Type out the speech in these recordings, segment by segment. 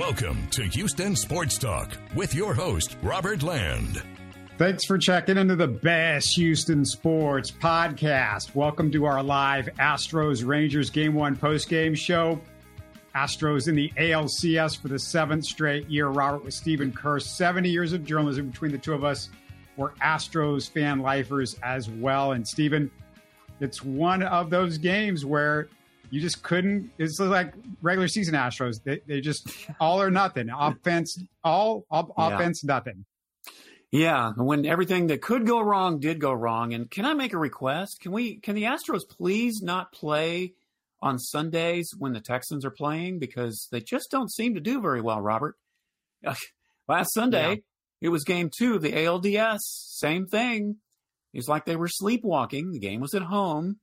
Welcome to Houston Sports Talk with your host, Robert Land. Thanks for checking into the best Houston sports podcast. Welcome to our live Astros Rangers Game One post game show. Astros in the ALCS for the seventh straight year. Robert with Stephen Kerr, 70 years of journalism between the two of us. We're Astros fan lifers as well. And Stephen, it's one of those games where you just couldn't. It's like regular season Astros. They, they just all or nothing. Offense, all, all yeah. offense, nothing. Yeah, when everything that could go wrong did go wrong. And can I make a request? Can we? Can the Astros please not play on Sundays when the Texans are playing because they just don't seem to do very well, Robert. Last Sunday, yeah. it was game two of the ALDS. Same thing. It's like they were sleepwalking. The game was at home.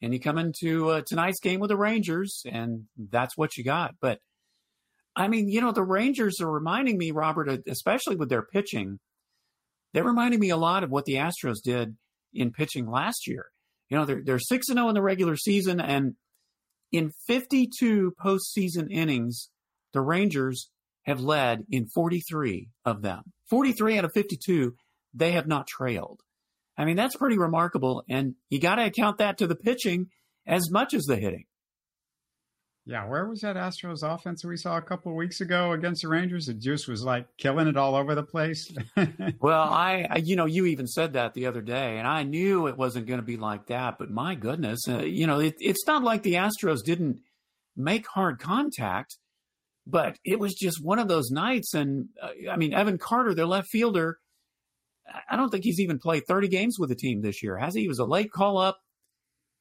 And you come into uh, tonight's game with the Rangers, and that's what you got. But I mean, you know, the Rangers are reminding me, Robert, especially with their pitching, they're reminding me a lot of what the Astros did in pitching last year. You know, they're they're six and zero oh in the regular season, and in 52 postseason innings, the Rangers have led in 43 of them. 43 out of 52, they have not trailed. I mean, that's pretty remarkable. And you got to account that to the pitching as much as the hitting. Yeah, where was that Astros offense we saw a couple of weeks ago against the Rangers? It just was like killing it all over the place. well, I, I, you know, you even said that the other day, and I knew it wasn't going to be like that. But my goodness, uh, you know, it, it's not like the Astros didn't make hard contact, but it was just one of those nights. And uh, I mean, Evan Carter, their left fielder, I don't think he's even played 30 games with the team this year, has he? He was a late call up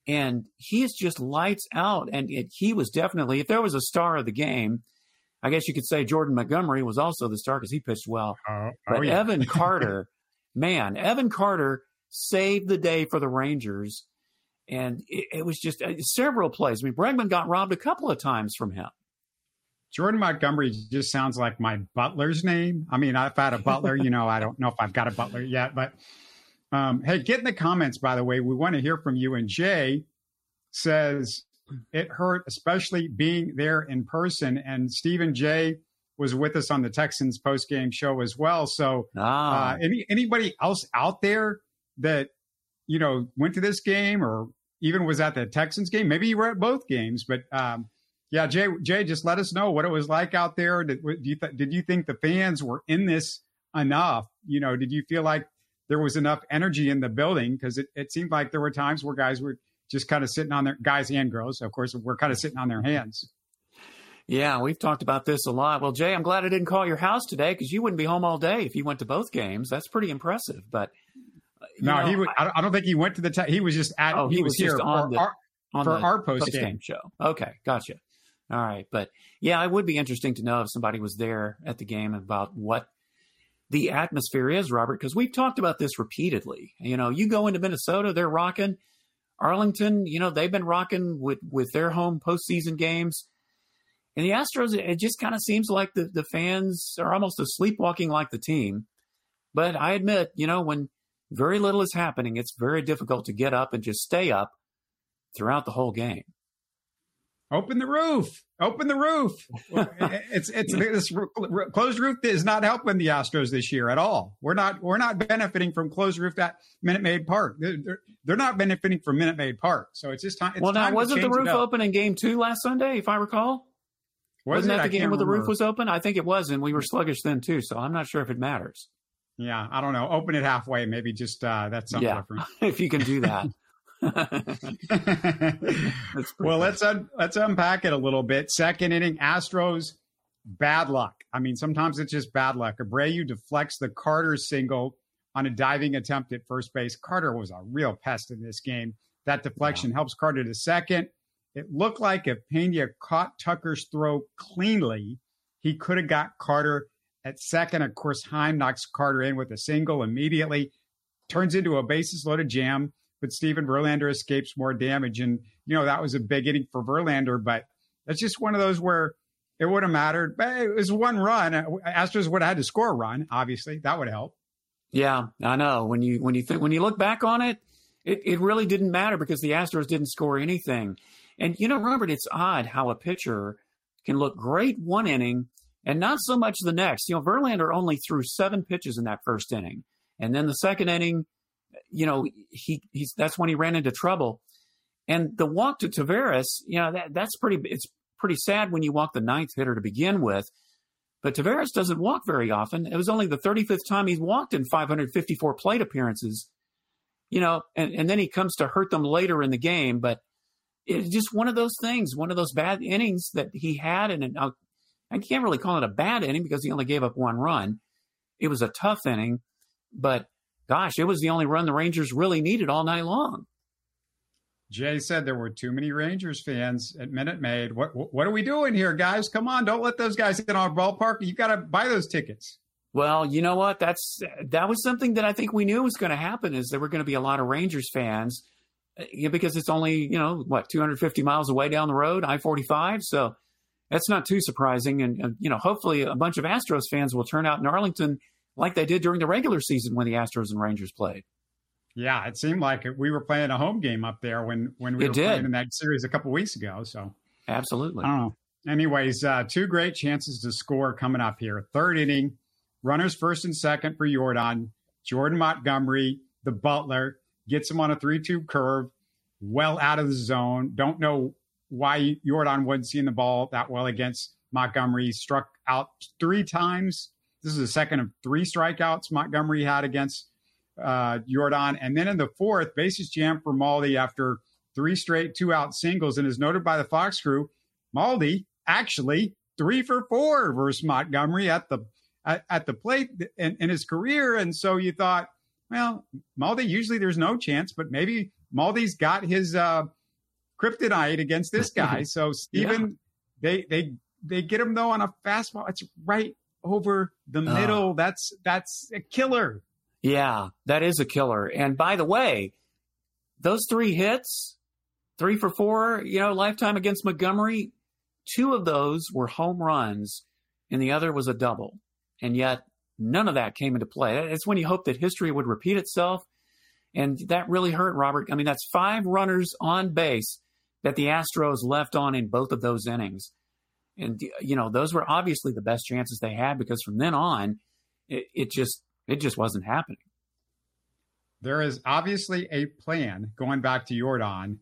and he's just lights out. And it, he was definitely, if there was a star of the game, I guess you could say Jordan Montgomery was also the star because he pitched well. Uh, oh, but yeah. Evan Carter, man, Evan Carter saved the day for the Rangers. And it, it was just uh, several plays. I mean, Bregman got robbed a couple of times from him. Jordan Montgomery just sounds like my butler's name. I mean, if I had a butler, you know, I don't know if I've got a butler yet, but um, hey, get in the comments, by the way. We want to hear from you. And Jay says it hurt, especially being there in person. And Stephen Jay was with us on the Texans post game show as well. So, ah. uh, any, anybody else out there that, you know, went to this game or even was at the Texans game? Maybe you were at both games, but, um, yeah, Jay, Jay, just let us know what it was like out there. Did, you th- did you think the fans were in this enough? You know, did you feel like there was enough energy in the building because it, it seemed like there were times where guys were just kind of sitting on their guys and girls, of course, we were kind of sitting on their hands. Yeah, we've talked about this a lot. Well, Jay, I'm glad I didn't call your house today because you wouldn't be home all day if you went to both games. That's pretty impressive. But no, know, he would. I, I, don't think he went to the. Te- he was just at. Oh, he, was, was here on the, our, on for our post game show. Okay, gotcha. All right, but yeah, it would be interesting to know if somebody was there at the game about what the atmosphere is, Robert, because we've talked about this repeatedly. You know, you go into Minnesota, they're rocking. Arlington, you know, they've been rocking with with their home postseason games. And the Astros, it just kind of seems like the, the fans are almost sleepwalking like the team. But I admit, you know, when very little is happening, it's very difficult to get up and just stay up throughout the whole game. Open the roof. Open the roof. it's it's this closed roof is not helping the Astros this year at all. We're not we're not benefiting from closed roof at Minute Maid Park. They're, they're not benefiting from Minute Maid Park. So it's just time. It's well, now wasn't the roof open in Game Two last Sunday, if I recall? Was Wasn't it? that the game where the roof was open? I think it was, and we were sluggish then too. So I'm not sure if it matters. Yeah, I don't know. Open it halfway, maybe just uh, that's something yeah, different. if you can do that. well, let's un- let's unpack it a little bit. Second inning, Astros, bad luck. I mean, sometimes it's just bad luck. Abreu deflects the Carter single on a diving attempt at first base. Carter was a real pest in this game. That deflection helps Carter to second. It looked like if Pena caught Tucker's throw cleanly, he could have got Carter at second. Of course, Heim knocks Carter in with a single immediately, turns into a bases loaded jam but Stephen Verlander escapes more damage. And, you know, that was a big inning for Verlander, but that's just one of those where it would have mattered. But it was one run. Astros would have had to score a run, obviously. That would help. Yeah, I know. When you when you think when you look back on it, it, it really didn't matter because the Astros didn't score anything. And you know, Robert, it's odd how a pitcher can look great one inning and not so much the next. You know, Verlander only threw seven pitches in that first inning, and then the second inning, you know, he he's that's when he ran into trouble. And the walk to Taveras, you know, that that's pretty. It's pretty sad when you walk the ninth hitter to begin with. But Taveras doesn't walk very often. It was only the 35th time he's walked in 554 plate appearances. You know, and, and then he comes to hurt them later in the game. But it's just one of those things, one of those bad innings that he had. And I, uh, I can't really call it a bad inning because he only gave up one run. It was a tough inning, but gosh, it was the only run the Rangers really needed all night long. Jay said there were too many Rangers fans at Minute Maid. What what are we doing here, guys? Come on, don't let those guys in our ballpark. You got to buy those tickets. Well, you know what? That's that was something that I think we knew was going to happen. Is there were going to be a lot of Rangers fans uh, because it's only you know what 250 miles away down the road, I-45. So that's not too surprising. And, and you know, hopefully, a bunch of Astros fans will turn out in Arlington like they did during the regular season when the Astros and Rangers played. Yeah, it seemed like we were playing a home game up there when when we it were did. playing in that series a couple weeks ago. So absolutely, I don't know. Anyways, uh, two great chances to score coming up here. Third inning, runners first and second for Yordan. Jordan Montgomery, the butler, gets him on a three-two curve, well out of the zone. Don't know why Yordan wasn't seeing the ball that well against Montgomery. Struck out three times. This is the second of three strikeouts Montgomery had against uh, Yordan. And then in the fourth, bases jammed for Maldi after three straight two out singles. And as noted by the Fox crew, Maldi actually three for four versus Montgomery at the at, at the plate in, in, his career. And so you thought, well, Maldi usually there's no chance, but maybe Maldi's got his uh, kryptonite against this guy. So Stephen, yeah. they they they get him though on a fastball. It's right over the uh. middle. That's that's a killer. Yeah, that is a killer. And by the way, those three hits, three for four, you know, lifetime against Montgomery, two of those were home runs and the other was a double. And yet none of that came into play. It's when you hope that history would repeat itself. And that really hurt Robert. I mean, that's five runners on base that the Astros left on in both of those innings. And, you know, those were obviously the best chances they had because from then on, it, it just it just wasn't happening. There is obviously a plan going back to Yordan.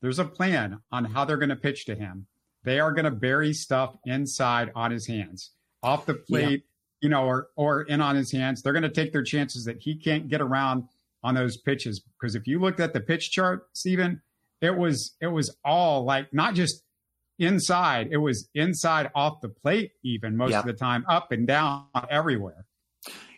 There's a plan on how they're going to pitch to him. They are going to bury stuff inside on his hands, off the plate, yeah. you know, or or in on his hands. They're going to take their chances that he can't get around on those pitches. Because if you looked at the pitch chart, Stephen, it was it was all like not just inside, it was inside off the plate even most of the time, up and down everywhere.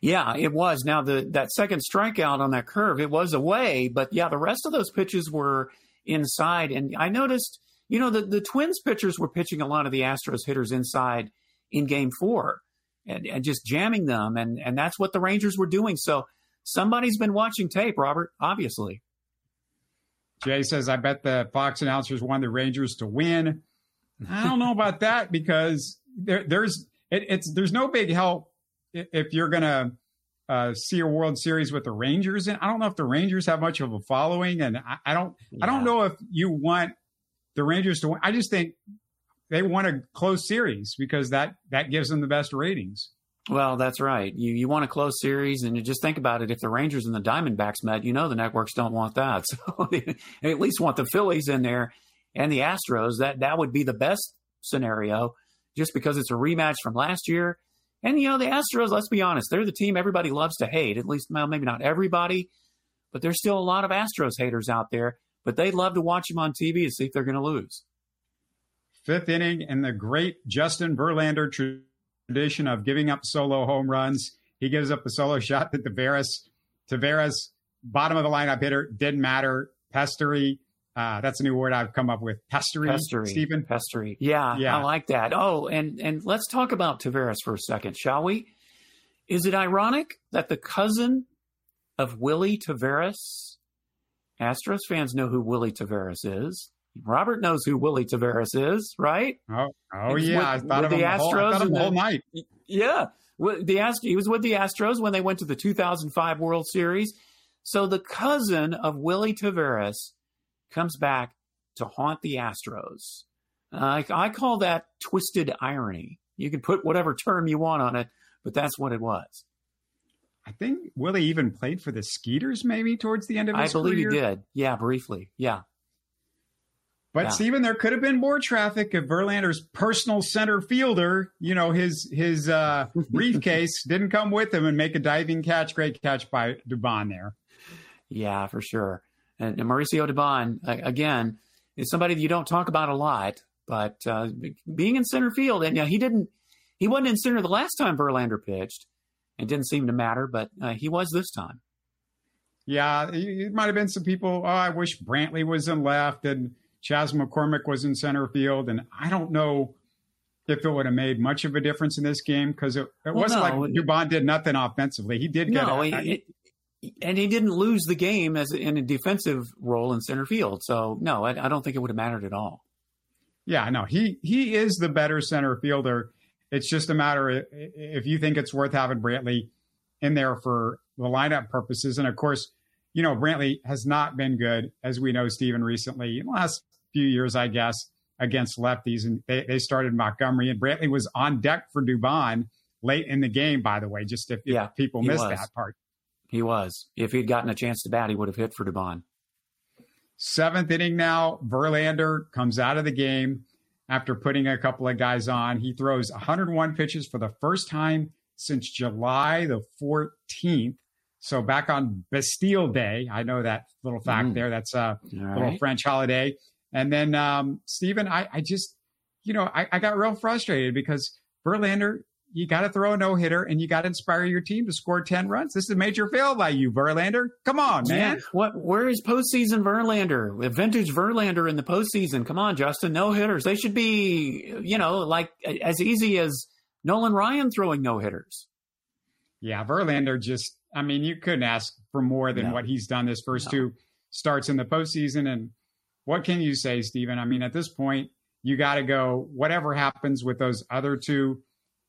Yeah, it was. Now the that second strikeout on that curve, it was away, but yeah, the rest of those pitches were inside. And I noticed, you know, the, the Twins pitchers were pitching a lot of the Astros hitters inside in game four and, and just jamming them. And, and that's what the Rangers were doing. So somebody's been watching tape, Robert, obviously. Jay says, I bet the Fox announcers want the Rangers to win. I don't know about that because there, there's it, it's there's no big help if you're going to uh, see a World Series with the Rangers, and I don't know if the Rangers have much of a following, and I, I don't, yeah. I don't know if you want the Rangers to win. I just think they want a close series because that that gives them the best ratings. Well, that's right. You you want a close series, and you just think about it. If the Rangers and the Diamondbacks met, you know the networks don't want that. So they at least want the Phillies in there and the Astros. That that would be the best scenario, just because it's a rematch from last year and, you know, the Astros, let's be honest, they're the team everybody loves to hate. At least, well, maybe not everybody, but there's still a lot of Astros haters out there. But they love to watch them on TV and see if they're going to lose. Fifth inning in the great Justin Verlander tradition of giving up solo home runs. He gives up a solo shot to Taveras. Taveras, bottom of the lineup hitter, didn't matter. Pestery uh, that's a new word I've come up with. Pestery, pestery, Stephen. Pestery. Yeah, yeah, I like that. Oh, and and let's talk about Taveras for a second, shall we? Is it ironic that the cousin of Willie Taveras, Astros fans know who Willie Taveras is. Robert knows who Willie Taveras is, right? Oh, oh yeah, with, I thought of the Astros whole, I thought of the whole night. Yeah, the Ast- he was with the Astros when they went to the 2005 World Series. So the cousin of Willie Taveras comes back to haunt the Astros. Uh, I, I, call that twisted irony. You can put whatever term you want on it, but that's what it was. I think Willie even played for the Skeeters maybe towards the end of his I believe career. he did. Yeah, briefly. Yeah. But Yeah. Stephen, there could have been more traffic if Verlander's personal center fielder, you know, his his uh, briefcase didn't come with him and make a diving catch. Great catch by Dubon there. Yeah, for sure. And, and Mauricio Dubon, a- again, is somebody that you don't talk about a lot, but uh, being in center field, and know, he didn't, he wasn't in center the last time Verlander pitched. It didn't seem to matter, but uh, he was this time. Yeah, it might have been some people. Oh, I wish Brantley was in left and Chas McCormick was in center field, and I don't know if it would have made much of a difference in this game because it, it Well, wasn't no, like Dubon did nothing offensively. He did get No, a- it- and he didn't lose the game as in a defensive role in center field. So no, I, I don't think it would have mattered at all. Yeah, no, he he is the better center fielder. It's just a matter of if you think it's worth having Brantley in there for the lineup purposes. And of course, you know, Brantley has not been good, as we know, Stephen, recently in the last few years, I guess, against lefties. And they, they started Montgomery, and Brantley was on deck for Dubon late in the game, by the way, just if, if Yeah, people he missed that part. He was. If he'd gotten a chance to bat, he would have hit for Dubon. Seventh inning now, Verlander comes out of the game after putting a couple of guys on. He throws 101 pitches for the first time since July the 14th. So back on Bastille Day, I know that little fact Mm. there. That's a All little right. French holiday. And then, um, Stephen, I, I just, you know, I, I got real frustrated because Verlander, you got to throw a no hitter and you got to inspire your team to score 10 runs. This is a major fail by you, Verlander. Come on, man. Yeah. What? Where is postseason Verlander? Vintage Verlander in the postseason. Come on, Justin. No hitters. They should be, you know, like as easy as Nolan Ryan throwing no hitters. Yeah, Verlander just, I mean, you couldn't ask for more than No. what he's done this first No. two starts in the postseason. And what can you say, Stephen? I mean, at this point, you got to go, whatever happens with those other two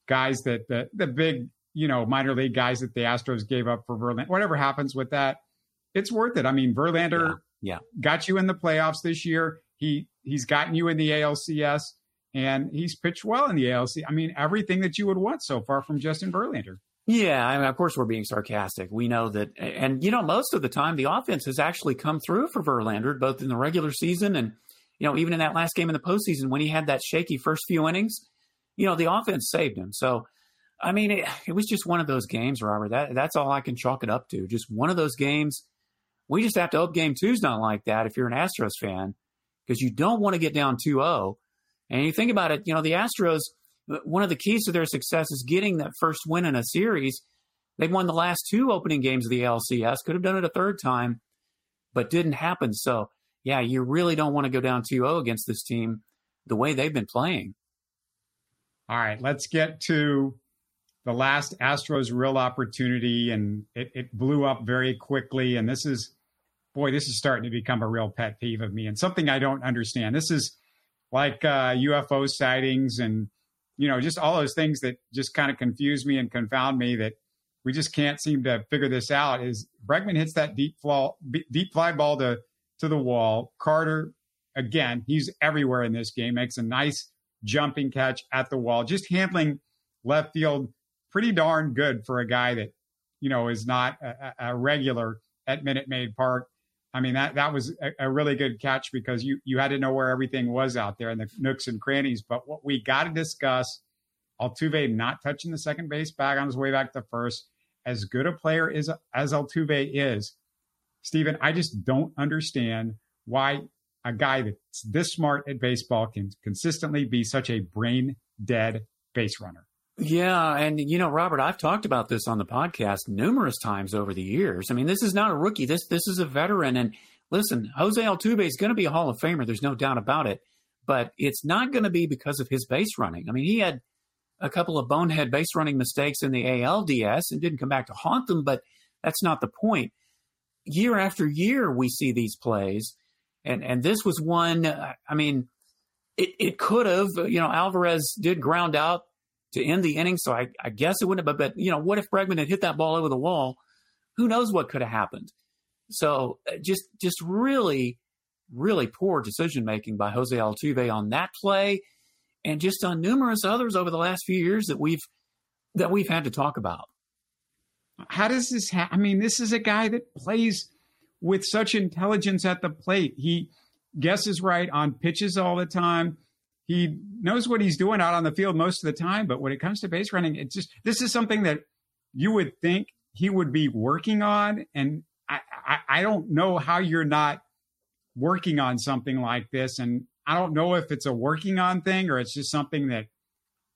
guys that the, the big, you know, minor league guys that the Astros gave up for Verlander, whatever happens with that, it's worth it. I mean, Verlander Yeah, yeah. got you in the playoffs this year. He, he's gotten you in the ALCS and he's pitched well in the ALC. I mean, everything that you would want so far from Justin Verlander. Yeah, I mean, of course we're being sarcastic. We know that, and you know, most of the time the offense has actually come through for Verlander, both in the regular season and you know even in that last game in the postseason when he had that shaky first few innings. You know, the offense saved him. So, I mean, it, it was just one of those games, Robert. That that's all I can chalk it up to. Just one of those games. We just have to hope Game Two's not like that if you're an Astros fan, because you don't want to get down 2-0. And you think about it, you know, the Astros one of the keys to their success is getting that first win in a series. They've won the last two opening games of the LCS, could have done it a third time, but didn't happen. So, yeah, you really don't want to go down 2 0 against this team the way they've been playing. All right, let's get to the last Astros real opportunity, and it, it blew up very quickly. And this is, boy, this is starting to become a real pet peeve of me and something I don't understand. This is like uh, UFO sightings and, you know, just all those things that just kind of confuse me and confound me that we just can't seem to figure this out. Is Bregman hits that deep fly, deep fly ball to, to the wall. Carter, again, he's everywhere in this game, makes a nice jumping catch at the wall, just handling left field pretty darn good for a guy that, you know, is not a, a regular at Minute Maid Park. I mean, that, that was a, a, really good catch because you, you had to know where everything was out there in the nooks and crannies. But what we got to discuss, Altuve not touching the second base bag on his way back to first, as good a player as, as Altuve is, Stephen, I just don't understand why a guy that's this smart at baseball can consistently be such a brain dead base runner. Yeah, and you know, Robert, I've talked about this on the podcast numerous times over the years. I mean, this is not a rookie. This this is a veteran. And listen, Jose Altuve is going to be a Hall of Famer. There's no doubt about it. But it's not going to be because of his base running. I mean, he had a couple of bonehead base running mistakes in the ALDS and didn't come back to haunt them. But that's not the point. Year after year, we see these plays, and and this was one. Uh, I mean, it it could have. You know, Alvarez did ground out to end the inning. So I, I guess it wouldn't have, but, you know, what if Bregman had hit that ball over the wall? Who knows what could have happened? So uh, just, just really, really poor decision making by Jose Altuve on that play. and just on numerous others over the last few years that we've that we've had to talk about. How does this ha- I mean, this is a guy that plays with such intelligence at the plate. He guesses right on pitches all the time. He knows what he's doing out on the field most of the time, but when it comes to base running, it's just this is something that you would think he would be working on. And I, I, I don't know how you're not working on something like this. And I don't know if it's a working on thing or it's just something that,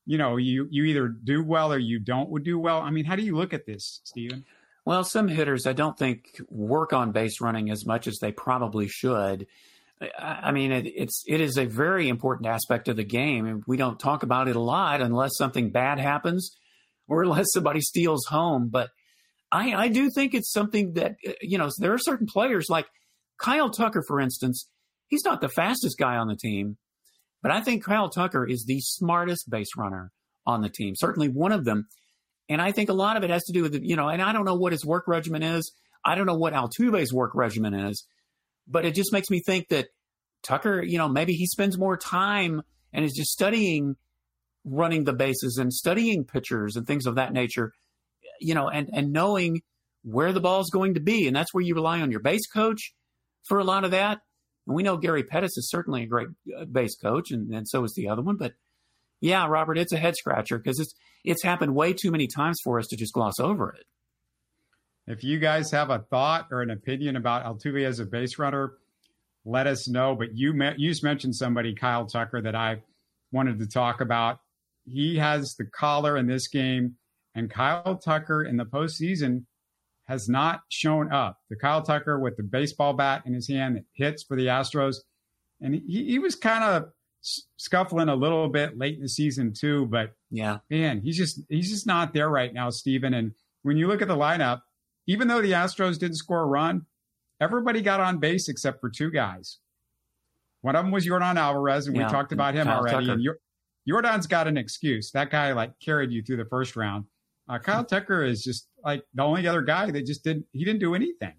you know, you, you either do well or you don't would do well. I mean, how do you look at this, Stephen? Well, some hitters I don't think work on base running as much as they probably should. I mean, it, it's it is a very important aspect of the game, and we don't talk about it a lot unless something bad happens or unless somebody steals home. But I, I do think it's something that uh, you know there are certain players like Kyle Tucker, for instance. He's not the fastest guy on the team, but I think Kyle Tucker is the smartest base runner on the team. Certainly one of them, and I think a lot of it has to do with you know. And I don't know what his work regimen is. I don't know what Altuve's work regimen is, but it just makes me think that Tucker, you know, maybe he spends more time and is just studying running the bases and studying pitchers and things of that nature, you know, and, and knowing where the ball is going to be. And that's where you rely on your base coach for a lot of that. And we know Gary Pettis is certainly a great uh, base coach, and, and so is the other one. But yeah, Robert, it's a head scratcher because it's it's happened way too many times for us to just gloss over it. If you guys have a thought or an opinion about Altuve as a base runner, let us know. But you you just mentioned somebody, Kyle Tucker, that I wanted to talk about he has the collar in this game, and Kyle Tucker in the postseason has not shown up. The Kyle Tucker with the baseball bat in his hand that hits for the Astros, and he, he was kind of scuffling a little bit late in the season too. But yeah, man, he's just he's just not there right now, Stephen. And when you look at the lineup, even though the Astros didn't score a run, everybody got on base except for two guys. One of them was Yordan Alvarez, and yeah, we talked about him Kyle already. Tucker. And Yordan's got an excuse. That guy like carried you through the first round. Uh, Kyle Tucker is just like the only other guy that just didn't. He didn't do anything.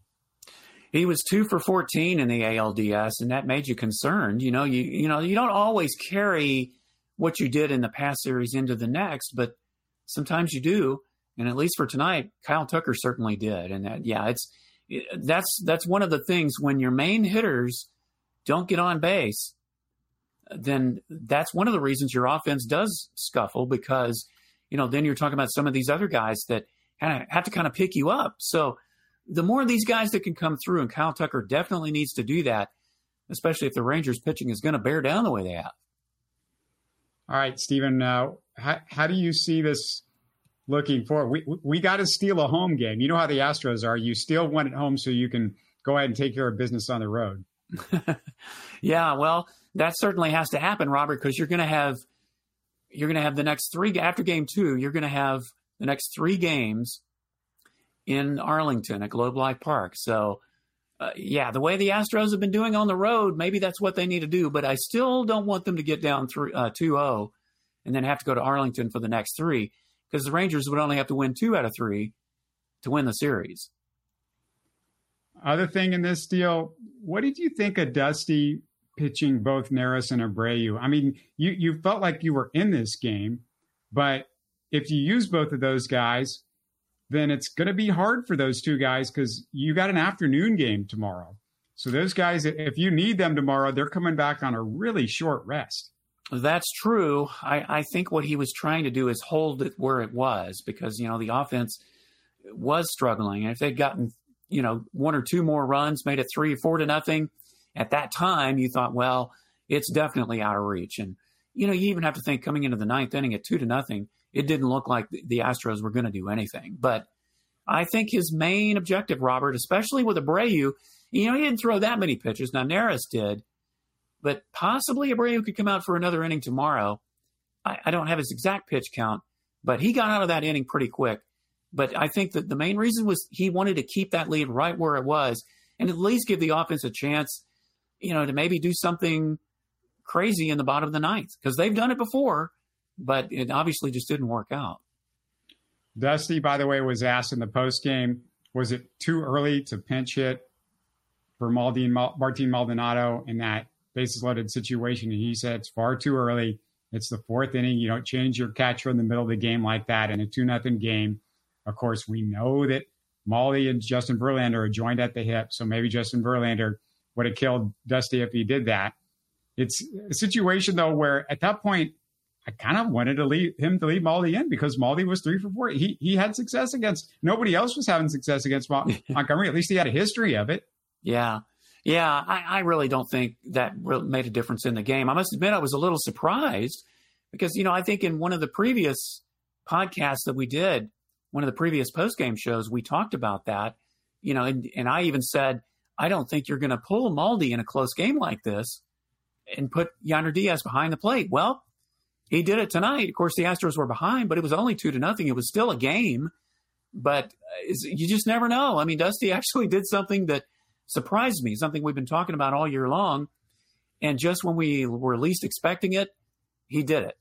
He was two for fourteen in the ALDS, and that made you concerned. You know, you you know you don't always carry what you did in the past series into the next, but sometimes you do. And at least for tonight, Kyle Tucker certainly did. And that, yeah, it's it, that's that's one of the things when your main hitters don't get on base then that's one of the reasons your offense does scuffle because, you know, then you're talking about some of these other guys that kind of have to kind of pick you up. So the more of these guys that can come through, and Kyle Tucker definitely needs to do that, especially if the Rangers pitching is going to bear down the way they have. All right, Stephen, uh, how, how do you see this looking forward? We, we got to steal a home game. You know how the Astros are. You steal one at home so you can go ahead and take care of business on the road. yeah, well, that certainly has to happen, Robert, because you're going to have you're going to have the next three after game two. You're going to have the next three games in Arlington at Globe Life Park. So, uh, yeah, the way the Astros have been doing on the road, maybe that's what they need to do. But I still don't want them to get down through uh, 2-0 and then have to go to Arlington for the next three because the Rangers would only have to win two out of three to win the series. Other thing in this deal, what did you think of Dusty pitching both Neris and Abreu. I mean, you you felt like you were in this game, but if you use both of those guys, then it's going to be hard for those two guys because you got an afternoon game tomorrow. So those guys, if you need them tomorrow, they're coming back on a really short rest. That's true. I, I think what he was trying to do is hold it where it was because you know the offense was struggling, and if they'd gotten you know one or two more runs, made it three, four to nothing, at that time you thought, well, it's definitely out of reach. And, you know, you even have to think coming into the ninth inning at two to nothing, it didn't look like the Astros were going to do anything. But I think his main objective, Robert, especially with Abreu, you know, he didn't throw that many pitches. Now, Neris did, but possibly Abreu could come out for another inning tomorrow. I, I don't have his exact pitch count, but he got out of that inning pretty quick. But I think that the main reason was he wanted to keep that lead right where it was and at least give the offense a chance you know, to maybe do something crazy in the bottom of the ninth because they've done it before, but it obviously just didn't work out. Dusty, by the way, was asked in the post game, was it too early to pinch hit for Maldine, Martin Maldonado in that bases loaded situation? And he said it's far too early. It's the fourth inning. You don't change your catcher in the middle of the game like that in a two nothing game. Of course, we know that Maldi and Justin Verlander are joined at the hip, so maybe Justin Verlander would have killed Dusty if he did that. It's a situation though where at that point I kind of wanted to leave him to leave Maldi in because Maldi was three for four. He he had success against nobody else was having success against Montgomery. At least he had a history of it. Yeah. Yeah, I, I really don't think that made a difference in the game. I must admit, I was a little surprised because, you know, I think in one of the previous podcasts that we did, one of the previous post game shows, we talked about that, you know, and, and I even said, I don't think you're going to pull Maldi in a close game like this and put Yainer Diaz behind the plate. Well, he did it tonight. Of course, the Astros were behind, but it was only two to nothing. It was still a game, but you just never know. I mean, Dusty actually did something that surprised me, something we've been talking about all year long. And just when we were least expecting it, he did it.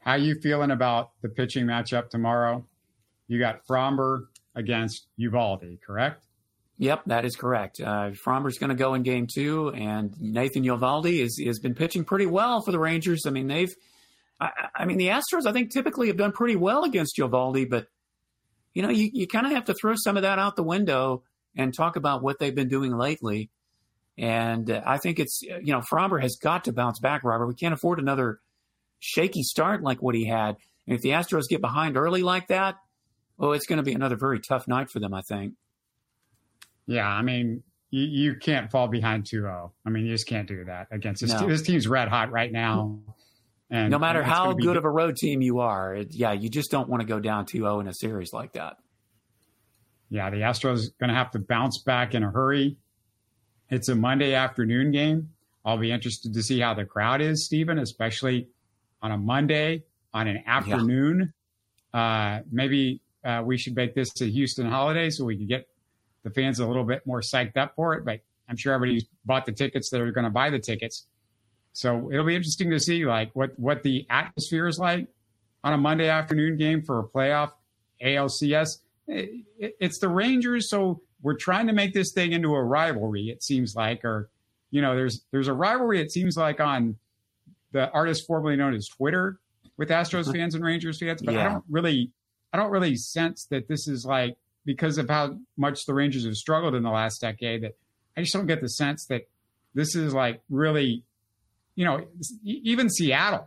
How you feeling about the pitching matchup tomorrow? You got Framber against Eovaldi, correct? Yep, that is correct. Uh, Framber's going to go in game two, and Nathan Eovaldi is, has been pitching pretty well for the Rangers. I mean, they've, I, I mean, the Astros, I think, typically have done pretty well against Eovaldi, but, you know, you, you kind of have to throw some of that out the window and talk about what they've been doing lately. And uh, I think it's, you know, Framber has got to bounce back, Robert. We can't afford another shaky start like what he had. And if the Astros get behind early like that, well, it's going to be another very tough night for them, I think. Yeah, I mean, you, you can't fall behind 2-0. I mean, you just can't do that against this. No. This team's red hot right now. And no matter how good be... of a road team you are, it, yeah, you just don't want to go down 2-0 in a series like that. Yeah, the Astros going to have to bounce back in a hurry. It's a Monday afternoon game. I'll be interested to see how the crowd is, Stephen, especially on a Monday on an afternoon. Yeah. Uh, maybe uh, we should make this a Houston holiday so we can get the fans a little bit more psyched up for it. But I'm sure everybody's bought the tickets that are going to buy the tickets. So it'll be interesting to see like what what the atmosphere is like on a Monday afternoon game for a playoff ALCS. It, it's the Rangers, so we're trying to make this thing into a rivalry. It seems like, or you know, there's there's a rivalry. It seems like on the artist formerly known as Twitter with Astros mm-hmm. fans and Rangers fans, but yeah. I don't really I don't really sense that this is like because of how much the Rangers have struggled in the last decade that I just don't get the sense that this is like really, you know, even Seattle,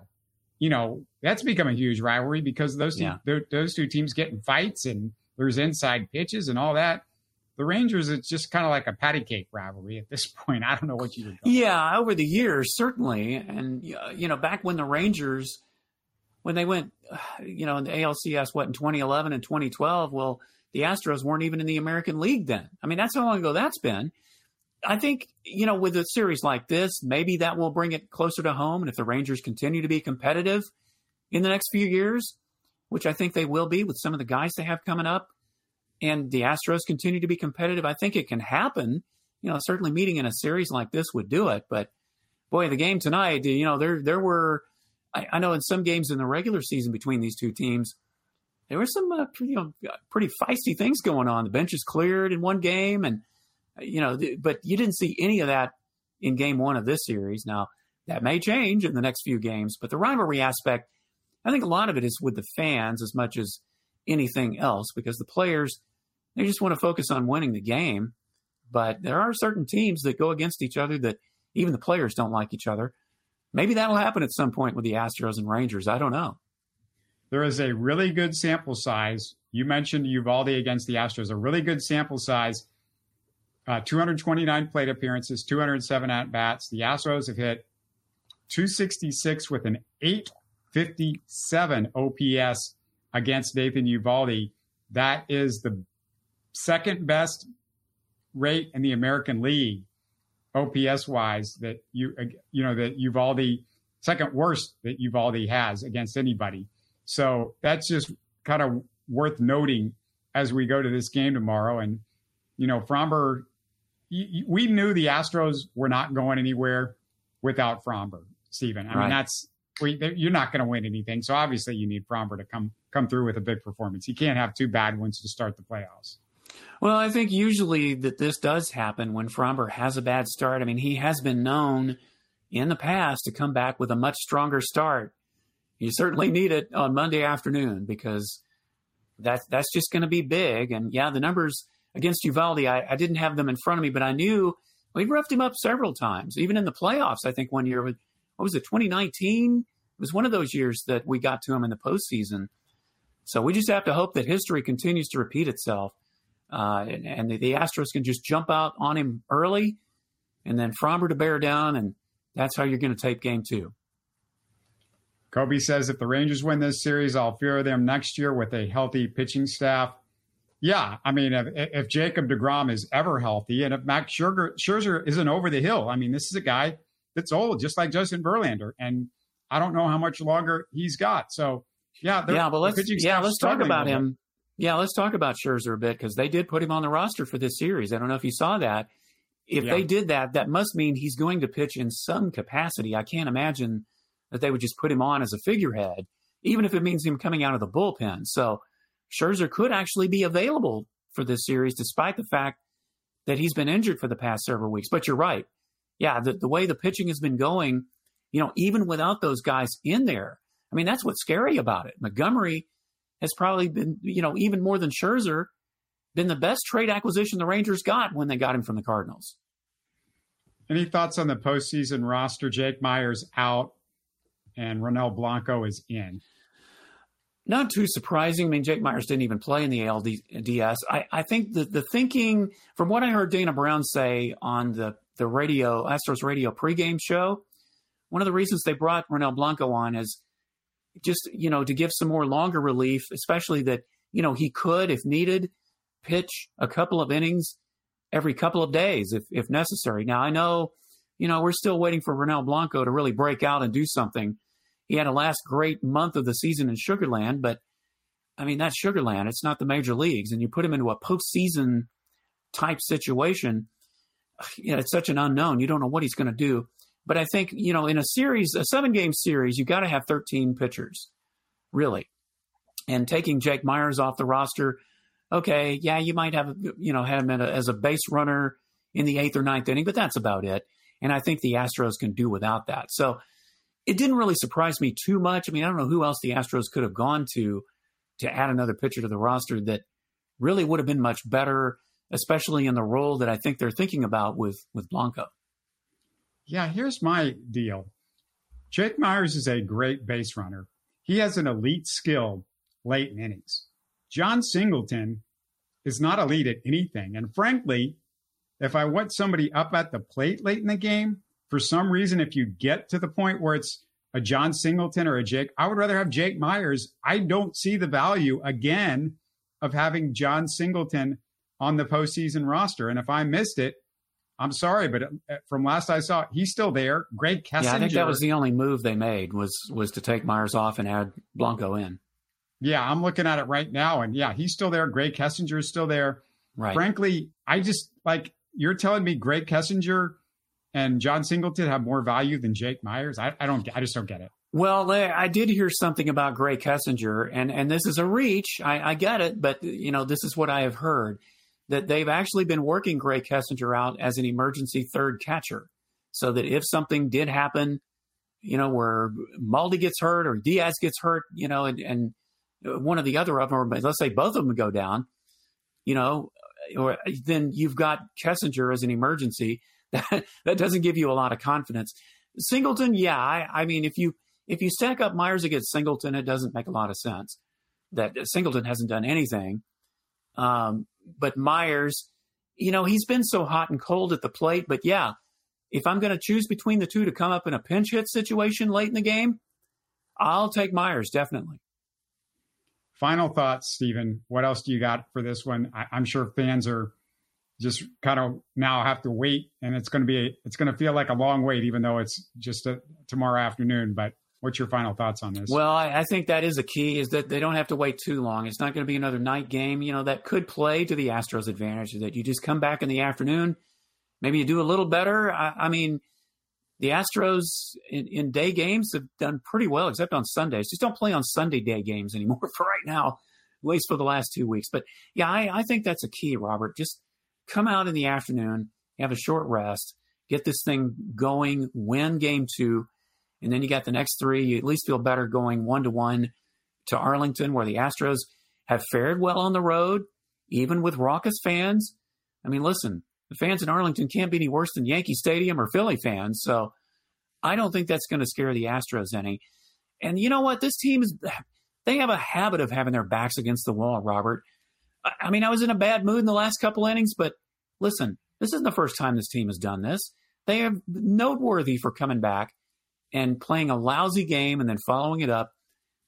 you know, that's become a huge rivalry because those two, yeah. those two teams get in fights and there's inside pitches and all that. The Rangers, it's just kind of like a patty cake rivalry at this point. I don't know what you would. Yeah, over the years, certainly, and uh, you know, back when the Rangers, when they went, you know, in the ALCS, what in 2011 and 2012, well the Astros weren't even in the American League then. I mean, that's how long ago that's been. I think, you know, with a series like this, maybe that will bring it closer to home. And if the Rangers continue to be competitive in the next few years, which I think they will be with some of the guys they have coming up, and the Astros continue to be competitive, I think it can happen. You know, certainly meeting in a series like this would do it. But boy, the game tonight, you know, there there were I, I know in some games in the regular season between these two teams, there were some uh, you know pretty feisty things going on. The benches cleared in one game, and uh, you know, but you didn't see any of that in game one of this series. Now that may change in the next few games, but the rivalry aspect, I think a lot of it is with the fans as much as anything else, because the players they just want to focus on winning the game. But there are certain teams that go against each other that even the players don't like each other. Maybe that'll happen at some point with the Astros and Rangers. I don't know there is a really good sample size. You mentioned Eovaldi against the Astros, a really good sample size. Uh, 229 plate appearances, 207 at bats. The Astros have hit 266 with an 857 OPS against Nathan Eovaldi. That is the second best rate in the American League, OPS wise. That you you know that Eovaldi second worst that Eovaldi has against anybody. So that's just kind of worth noting as we go to this game tomorrow. And, you know, Framber, we knew the Astros were not going anywhere without Framber, Stephen. I right. mean, that's, we, you're not going to win anything. So obviously you need Framber to come, come through with a big performance. You can't have two bad ones to start the playoffs. Well, I think usually that this does happen when Framber has a bad start. I mean, he has been known in the past to come back with a much stronger start. You certainly need it on Monday afternoon because that's that's just going to be big. And yeah, the numbers against Eovaldi, I, I, didn't have them in front of me, but I knew we roughed him up several times, even in the playoffs. I think one year, what was it, 2019? It was one of those years that we got to him in the postseason. So we just have to hope that history continues to repeat itself, uh, and, and the, the, Astros can just jump out on him early, and then Framber to bear down, and that's how you're going to tape game two. Kobe says if the Rangers win this series, I'll fear them next year with a healthy pitching staff. Yeah, I mean, if, if Jacob DeGrom is ever healthy, and if Max Scherzer, Scherzer isn't over the hill, I mean, this is a guy that's old, just like Justin Verlander, and I don't know how much longer he's got. So, yeah, yeah, but let's yeah, let's talk about him. Yeah, let's talk about Scherzer a bit because they did put him on the roster for this series. I don't know if you saw that. If yeah. they did that, that must mean he's going to pitch in some capacity. I can't imagine that they would just put him on as a figurehead, even if it means him coming out of the bullpen. So Scherzer could actually be available for this series, despite the fact that he's been injured for the past several weeks. But you're right. Yeah, the, the way the pitching has been going, you know, even without those guys in there, I mean, that's what's scary about it. Montgomery has probably been, you know, even more than Scherzer, been the best trade acquisition the Rangers got when they got him from the Cardinals. Any thoughts on the postseason roster? Jake Meyers out and Ronel Blanco is in. Not too surprising. I mean, Jake Meyers didn't even play in the ALDS. I, I think the, the thinking, from what I heard Dana Brown say on the, the radio, Astros radio pregame show, one of the reasons they brought Ronel Blanco on is just, you know, to give some more longer relief, especially that, you know, he could, if needed, pitch a couple of innings every couple of days if, if necessary. Now, I know, you know, we're still waiting for Ronel Blanco to really break out and do something he had a last great month of the season in Sugarland, but I mean, that's Sugarland. It's not the major leagues. And you put him into a postseason type situation, you know, it's such an unknown. You don't know what he's going to do. But I think, you know, in a series, a seven game series, you got to have 13 pitchers, really. And taking Jake Meyers off the roster, okay, yeah, you might have, you know, have him a, as a base runner in the eighth or ninth inning, but that's about it. And I think the Astros can do without that. So it didn't really surprise me too much. I mean, I don't know who else the Astros could have gone to to add another pitcher to the roster that really would have been much better, especially in the role that I think they're thinking about with with Blanco. Yeah, here's my deal. Jake Meyers is a great base runner. He has an elite skill late in innings. Jon Singleton is not elite at anything. And frankly, if I want somebody up at the plate late in the game, for some reason, if you get to the point where it's a Jon Singleton or a Jake, I would rather have Jake Meyers. I don't see the value again of having Jon Singleton on the postseason roster. And if I missed it, I'm sorry, but uh, from last I saw, he's still there. Greg Kessinger. Yeah, I think that was the only move they made was was to take Meyers off and add Blanco in. Yeah, I'm looking at it right now, and yeah, he's still there. Greg Kessinger is still there. Right. Frankly, I just like you're telling me Greg Kessinger and Jon Singleton have more value than Jake Meyers? I, I don't. I just don't get it. Well, I did hear something about Grae Kessinger, and and this is a reach. I, I get it, but you know this is what I have heard that they've actually been working Grae Kessinger out as an emergency third catcher, so that if something did happen, you know, where Maldi gets hurt or Diaz gets hurt, you know, and, and one of the other of them, or let's say both of them go down, you know, or then you've got Kessinger as an emergency that, that doesn't give you a lot of confidence. Singleton, yeah, I, I mean, if you if you stack up Meyers against Singleton, it doesn't make a lot of sense. That Singleton hasn't done anything, um, but Meyers, you know, he's been so hot and cold at the plate. But yeah, if I'm going to choose between the two to come up in a pinch hit situation late in the game, I'll take Meyers definitely. Final thoughts, Stephen. What else do you got for this one? I, am sure fans are just kind of now have to wait and it's going to be it's going to feel like a long wait even though it's just a, tomorrow afternoon but what's your final thoughts on this? Well I, I, think that is a key is that they don't have to wait too long. It's not going to be another night game you know that could play to the astros advantage that you just come back in the afternoon maybe you do a little better. I, I mean the astros in, in, day games have done pretty well except on sundays. Just don't play on sunday day games anymore for right now at least for the last two weeks. But yeah I, I think that's a key robert. Just come out in the afternoon, have a short rest, get this thing going, win game two, and then you got the next three. You at least feel better going one to one to Arlington, where the Astros have fared well on the road, even with raucous fans. I mean, listen, the fans in Arlington can't be any worse than Yankee Stadium or Philly fans. So I don't think that's going to scare the Astros any. And you know what? This team is, they have a habit of having their backs against the wall, Robert. I mean, I was in a bad mood in the last couple innings, but listen, this isn't the first time this team has done this. They are noteworthy for coming back and playing a lousy game and then following it up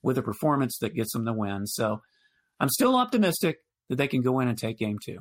with a performance that gets them the win. So I'm still optimistic that they can go in and take game two.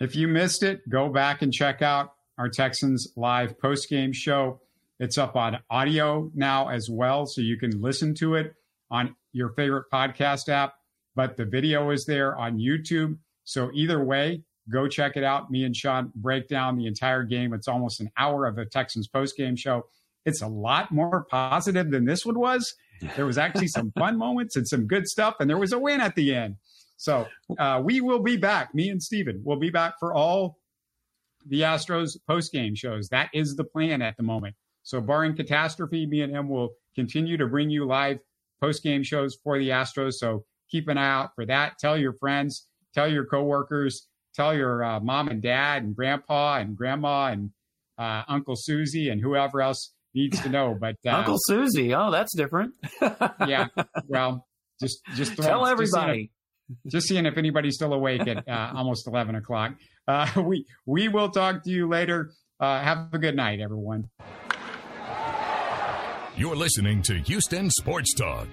If you missed it, go back and check out our Texans live post game show. It's up on audio now as well, so you can listen to it on your favorite podcast app. But the video is there on YouTube. So either way, go check it out. Me and Sean break down the entire game. It's almost an hour of a Texans post game show. It's a lot more positive than this one was. There was actually some fun moments and some good stuff, and there was a win at the end. So uh, we will be back. Me and Stephen will be back for all the Astros post game shows. That is the plan at the moment. So, barring catastrophe, me and him will continue to bring you live post game shows for the Astros. So, keep an eye out for that. Tell your friends, tell your coworkers, tell your uh, mom and dad and grandpa and grandma and uh, Uncle Susie and whoever else needs to know. But uh, Uncle Susie, oh, that's different. yeah, well, just just throw, tell everybody. Just seeing if anybody's still awake at uh, almost 11 o'clock. Uh, we we will talk to you later. Uh, have a good night, everyone. You're listening to Houston Sports Talk.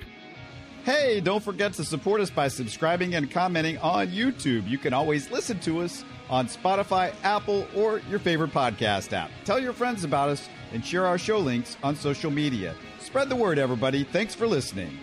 Hey, don't forget to support us by subscribing and commenting on YouTube. You can always listen to us on Spotify, Apple, or your favorite podcast app. Tell your friends about us and share our show links on social media. Spread the word, everybody. Thanks for listening.